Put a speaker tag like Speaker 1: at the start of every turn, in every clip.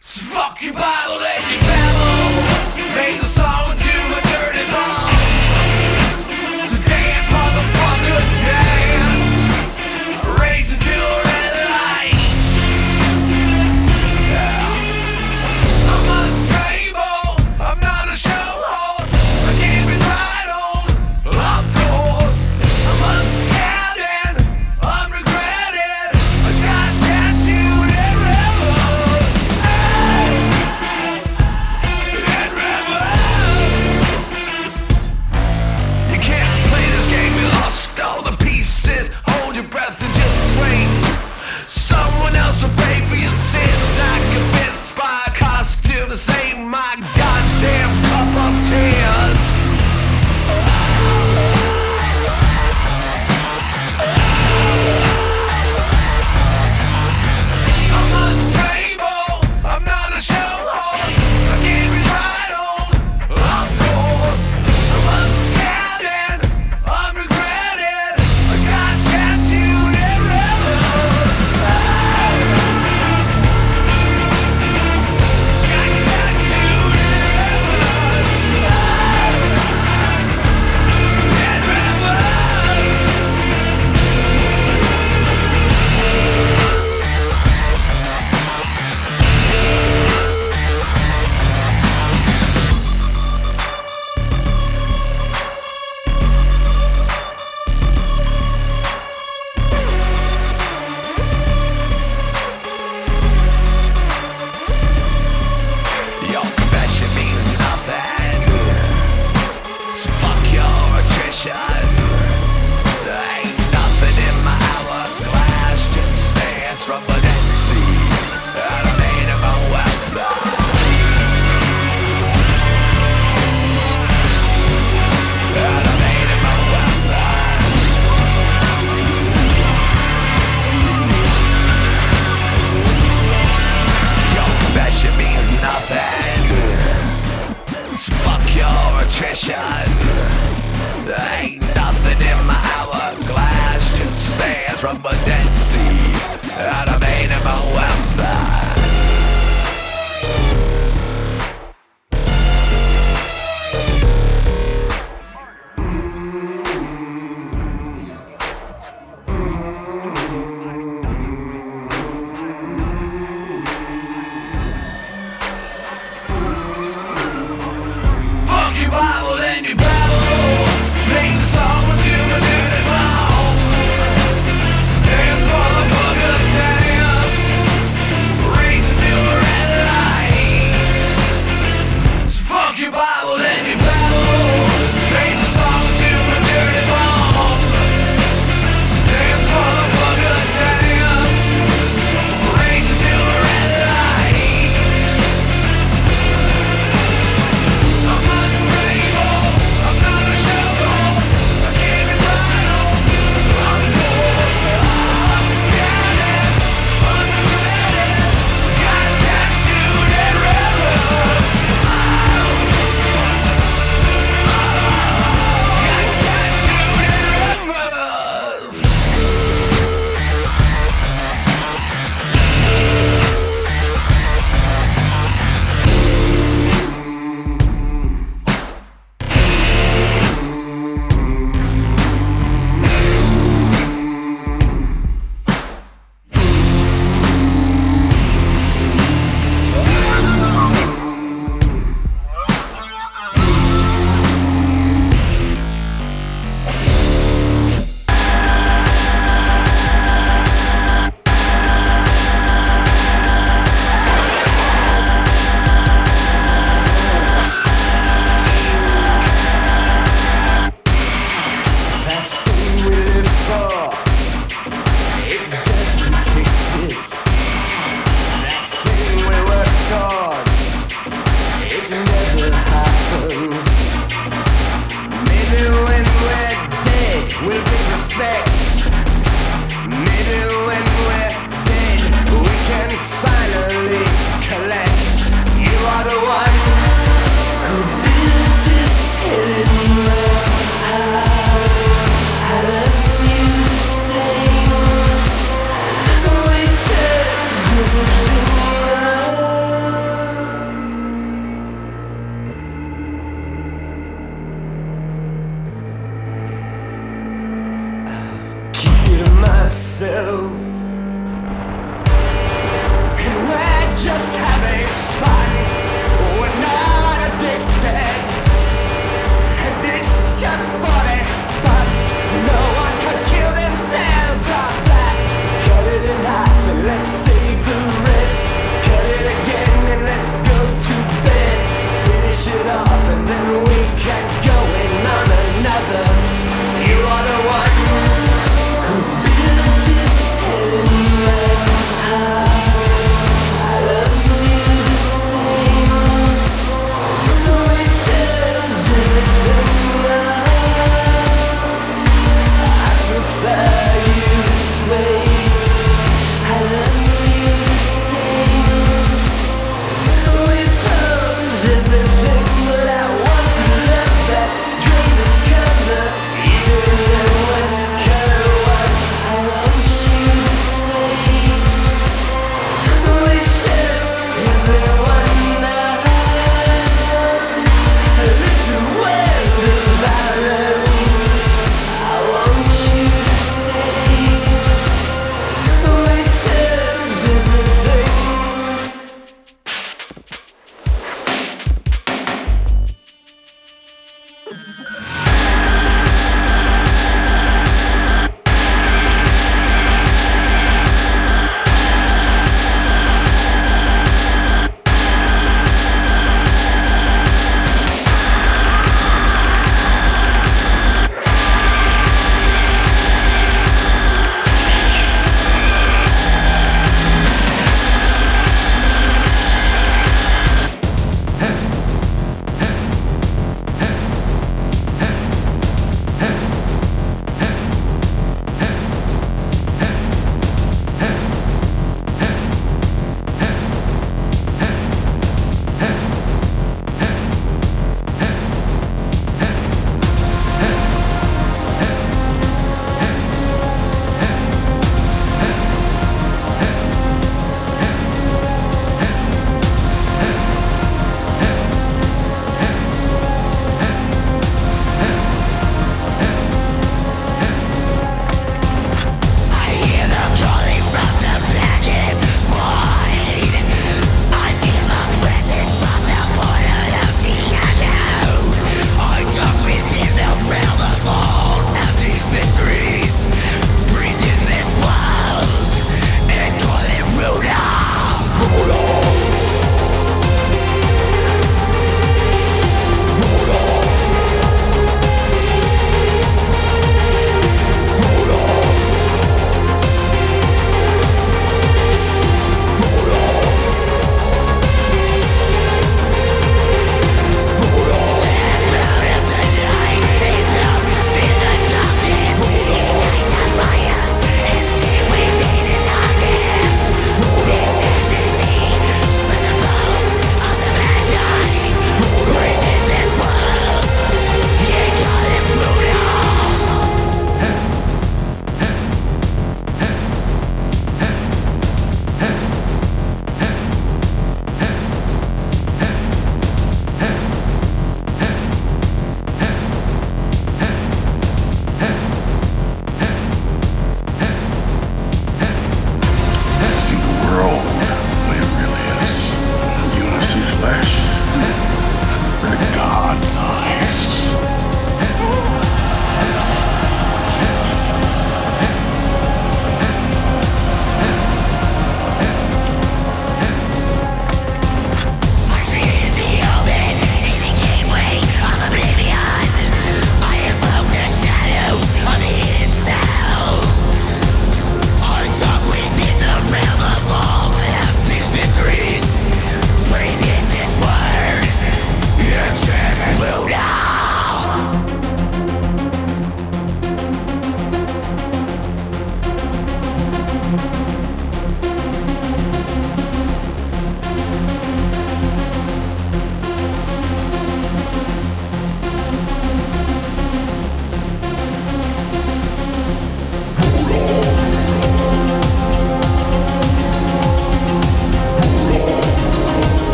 Speaker 1: Fuck your Bible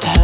Speaker 1: not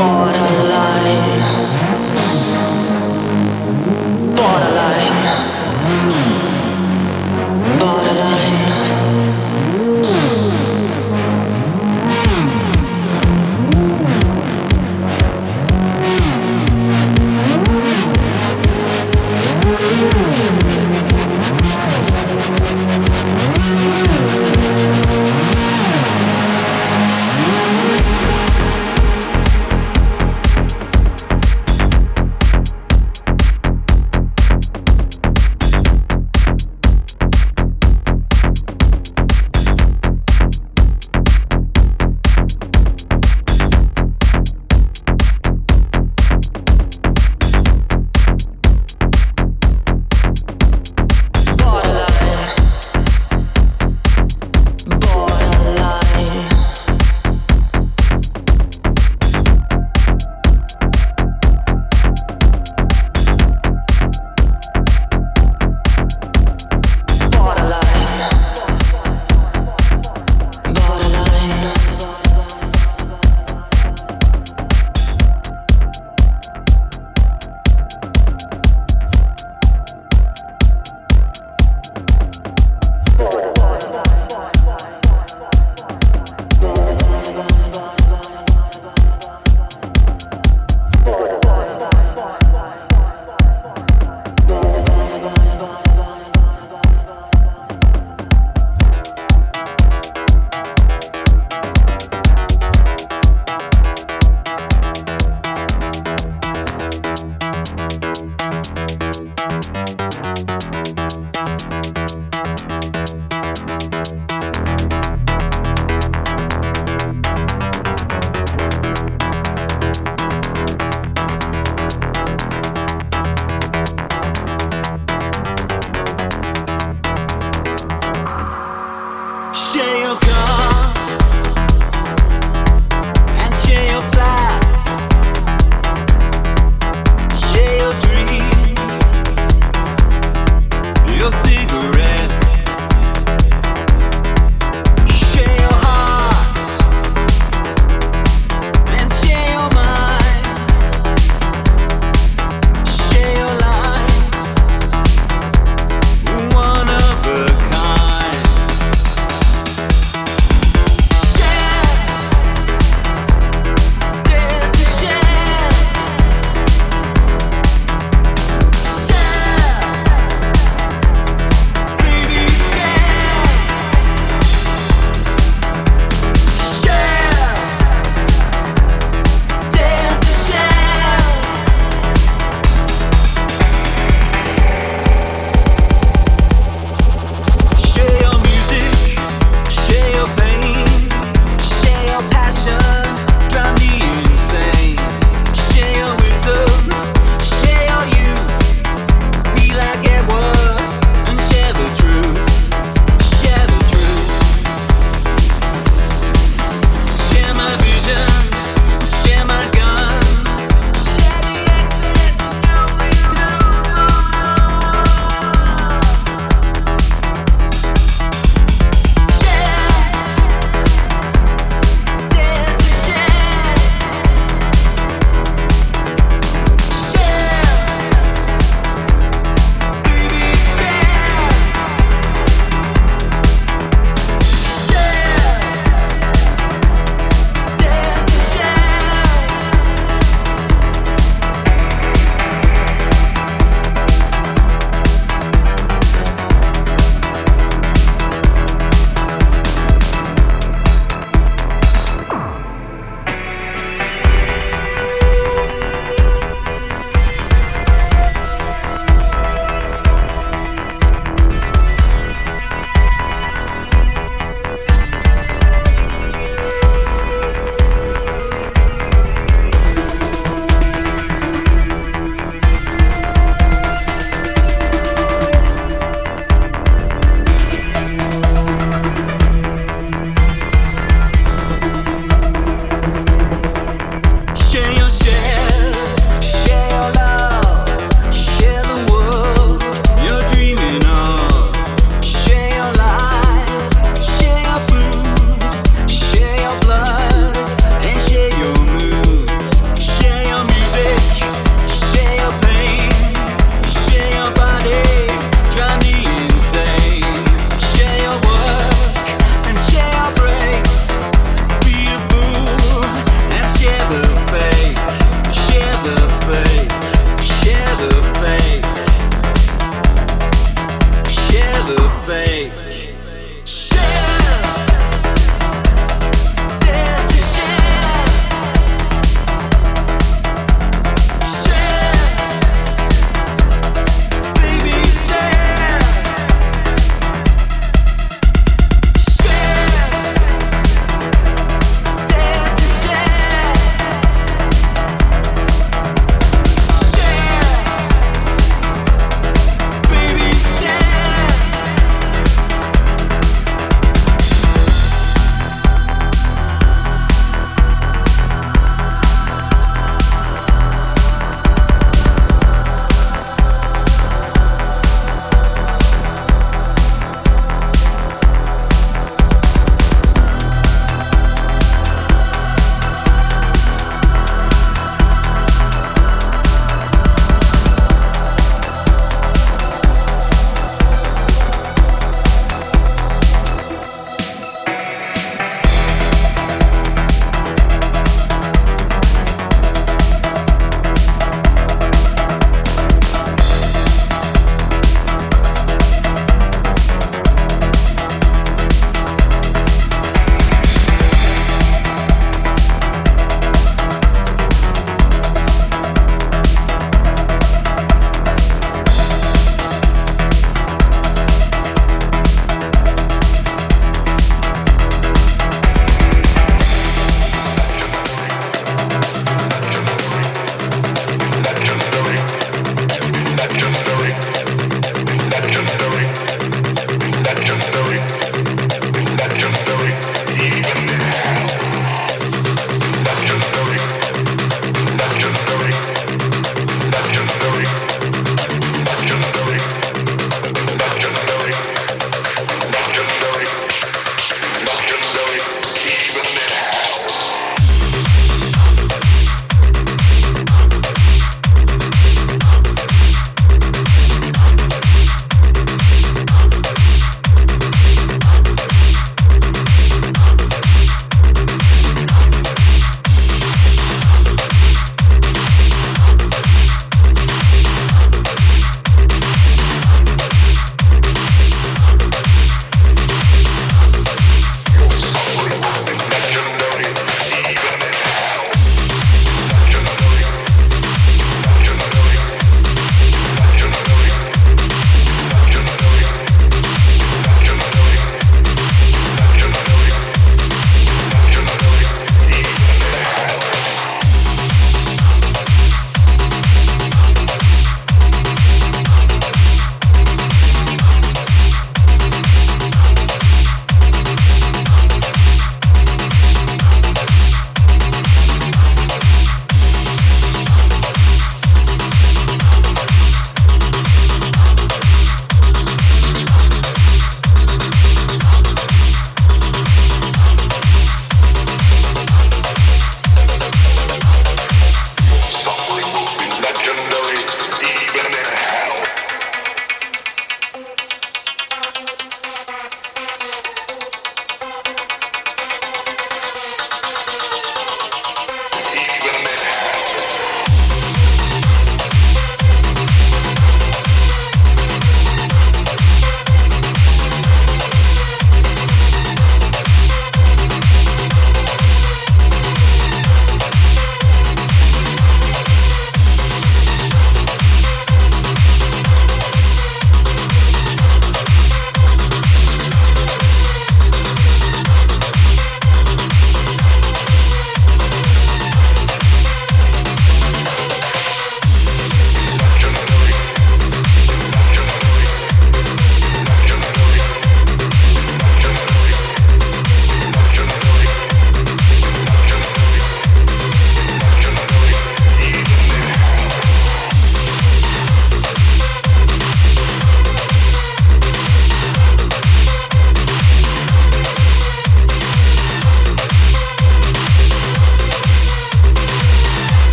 Speaker 1: for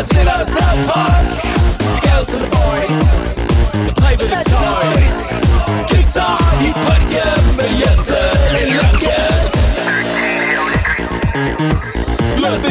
Speaker 1: Let's be ourselves, The girls and the boys, the toys. Guitar, you put your in longer. Lost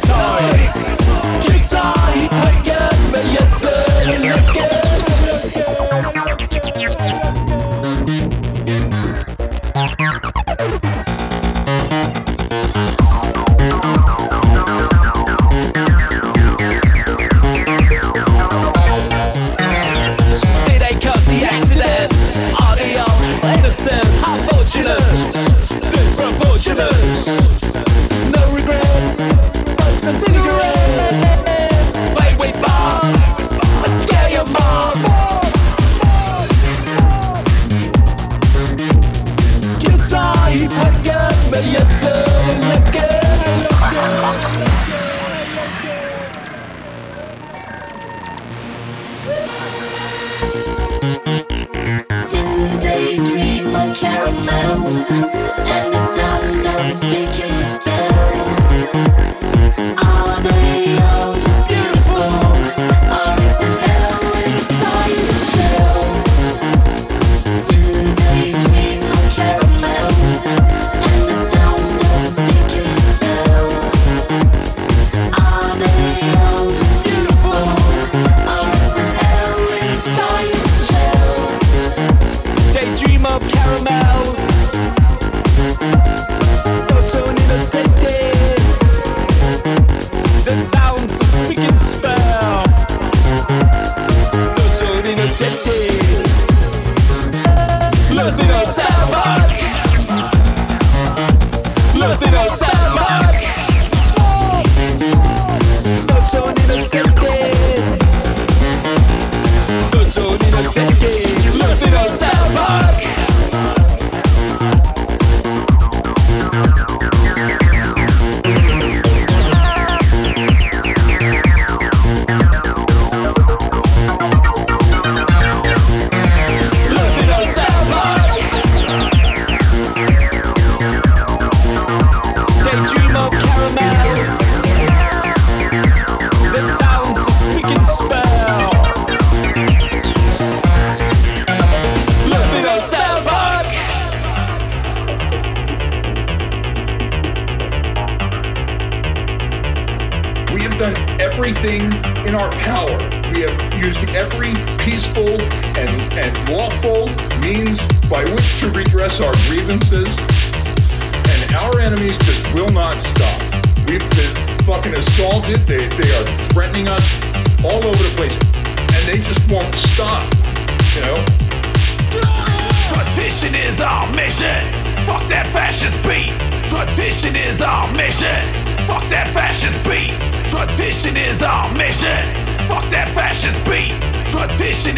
Speaker 1: toys.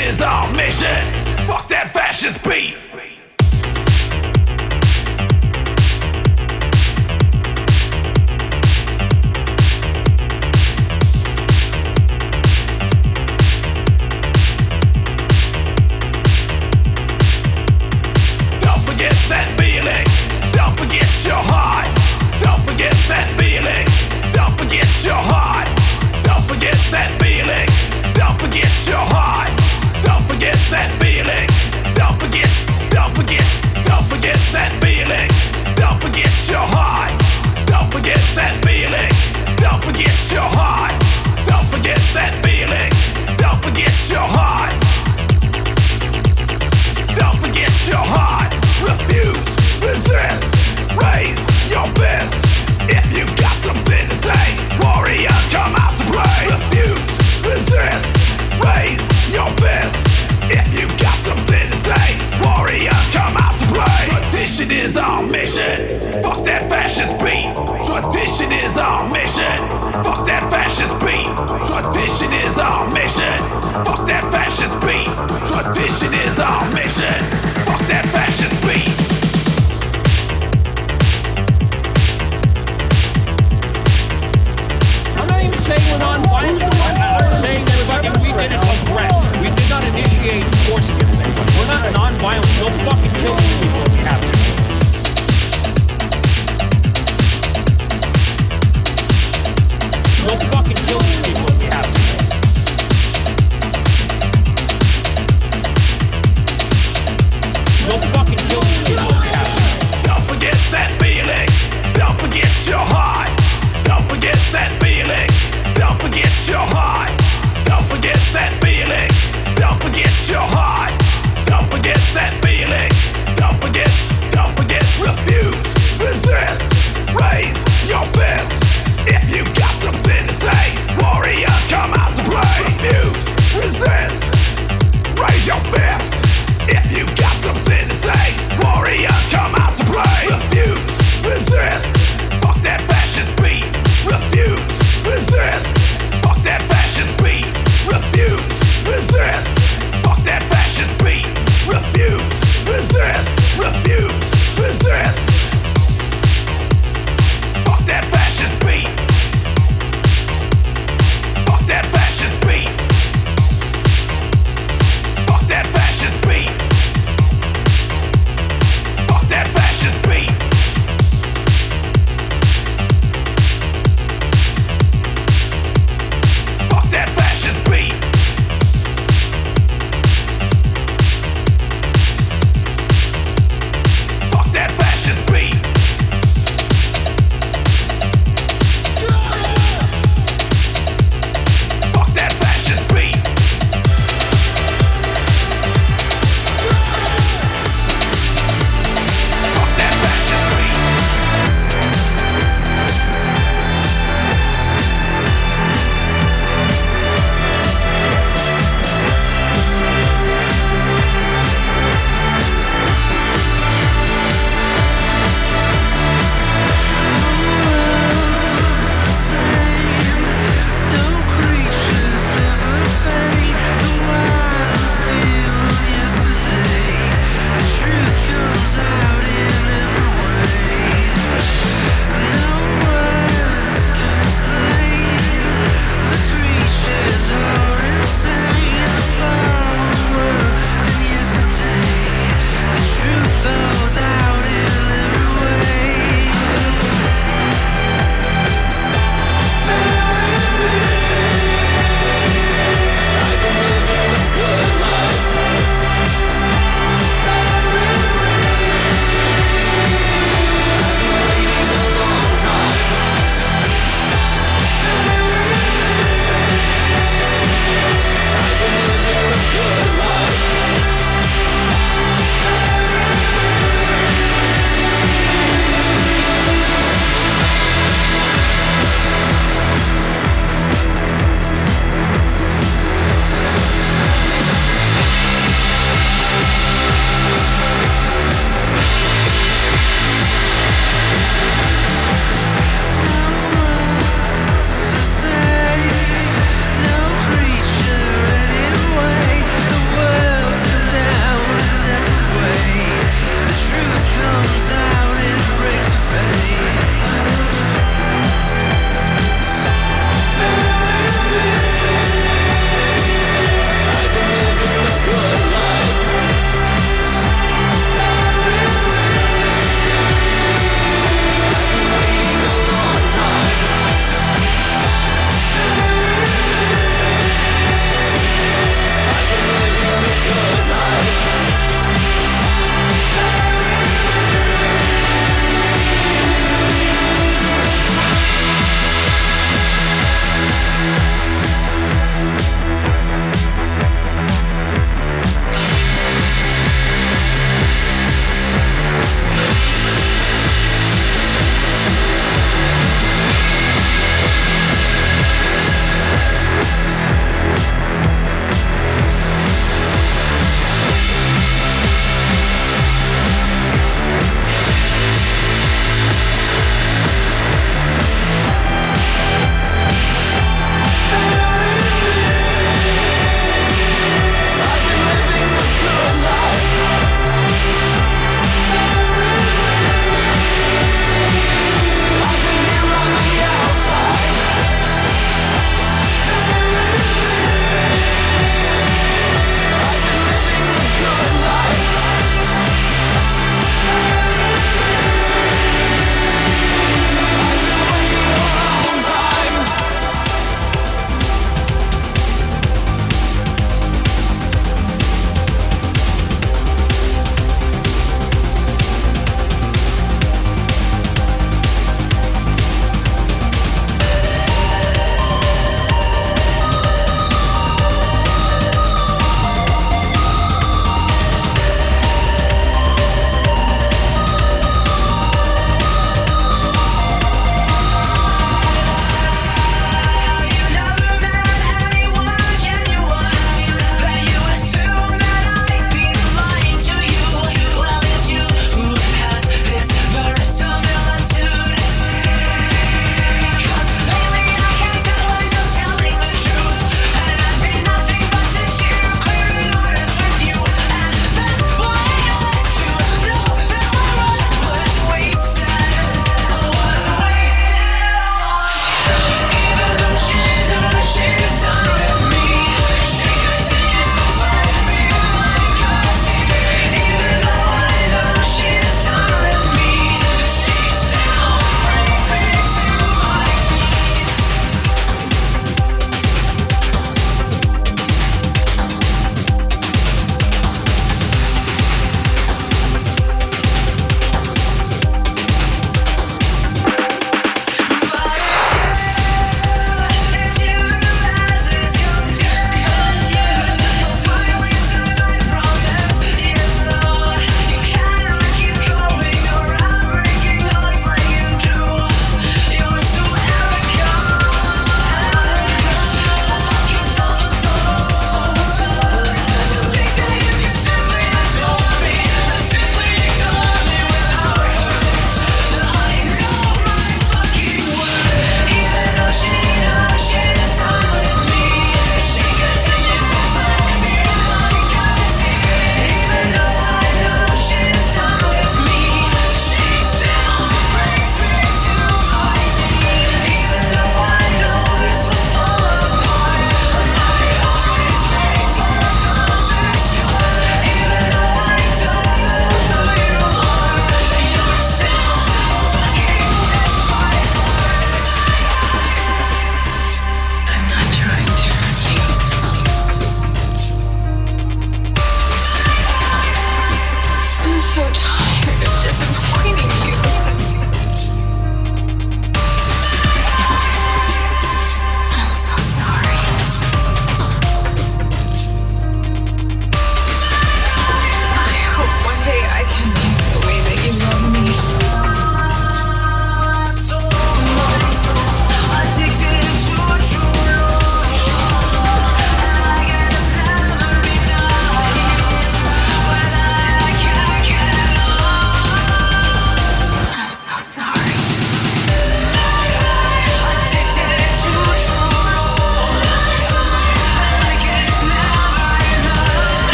Speaker 2: is
Speaker 1: our mission. Fuck that fascist beat. is our mission. Fuck that fascist beat. Tradition is our mission. Fuck that fascist beat. Tradition is our mission. Fuck that fascist beat.
Speaker 3: Tradition is our mission. Fuck that fascist beat.
Speaker 4: violence. You'll fucking kill me. We'll fucking kill these people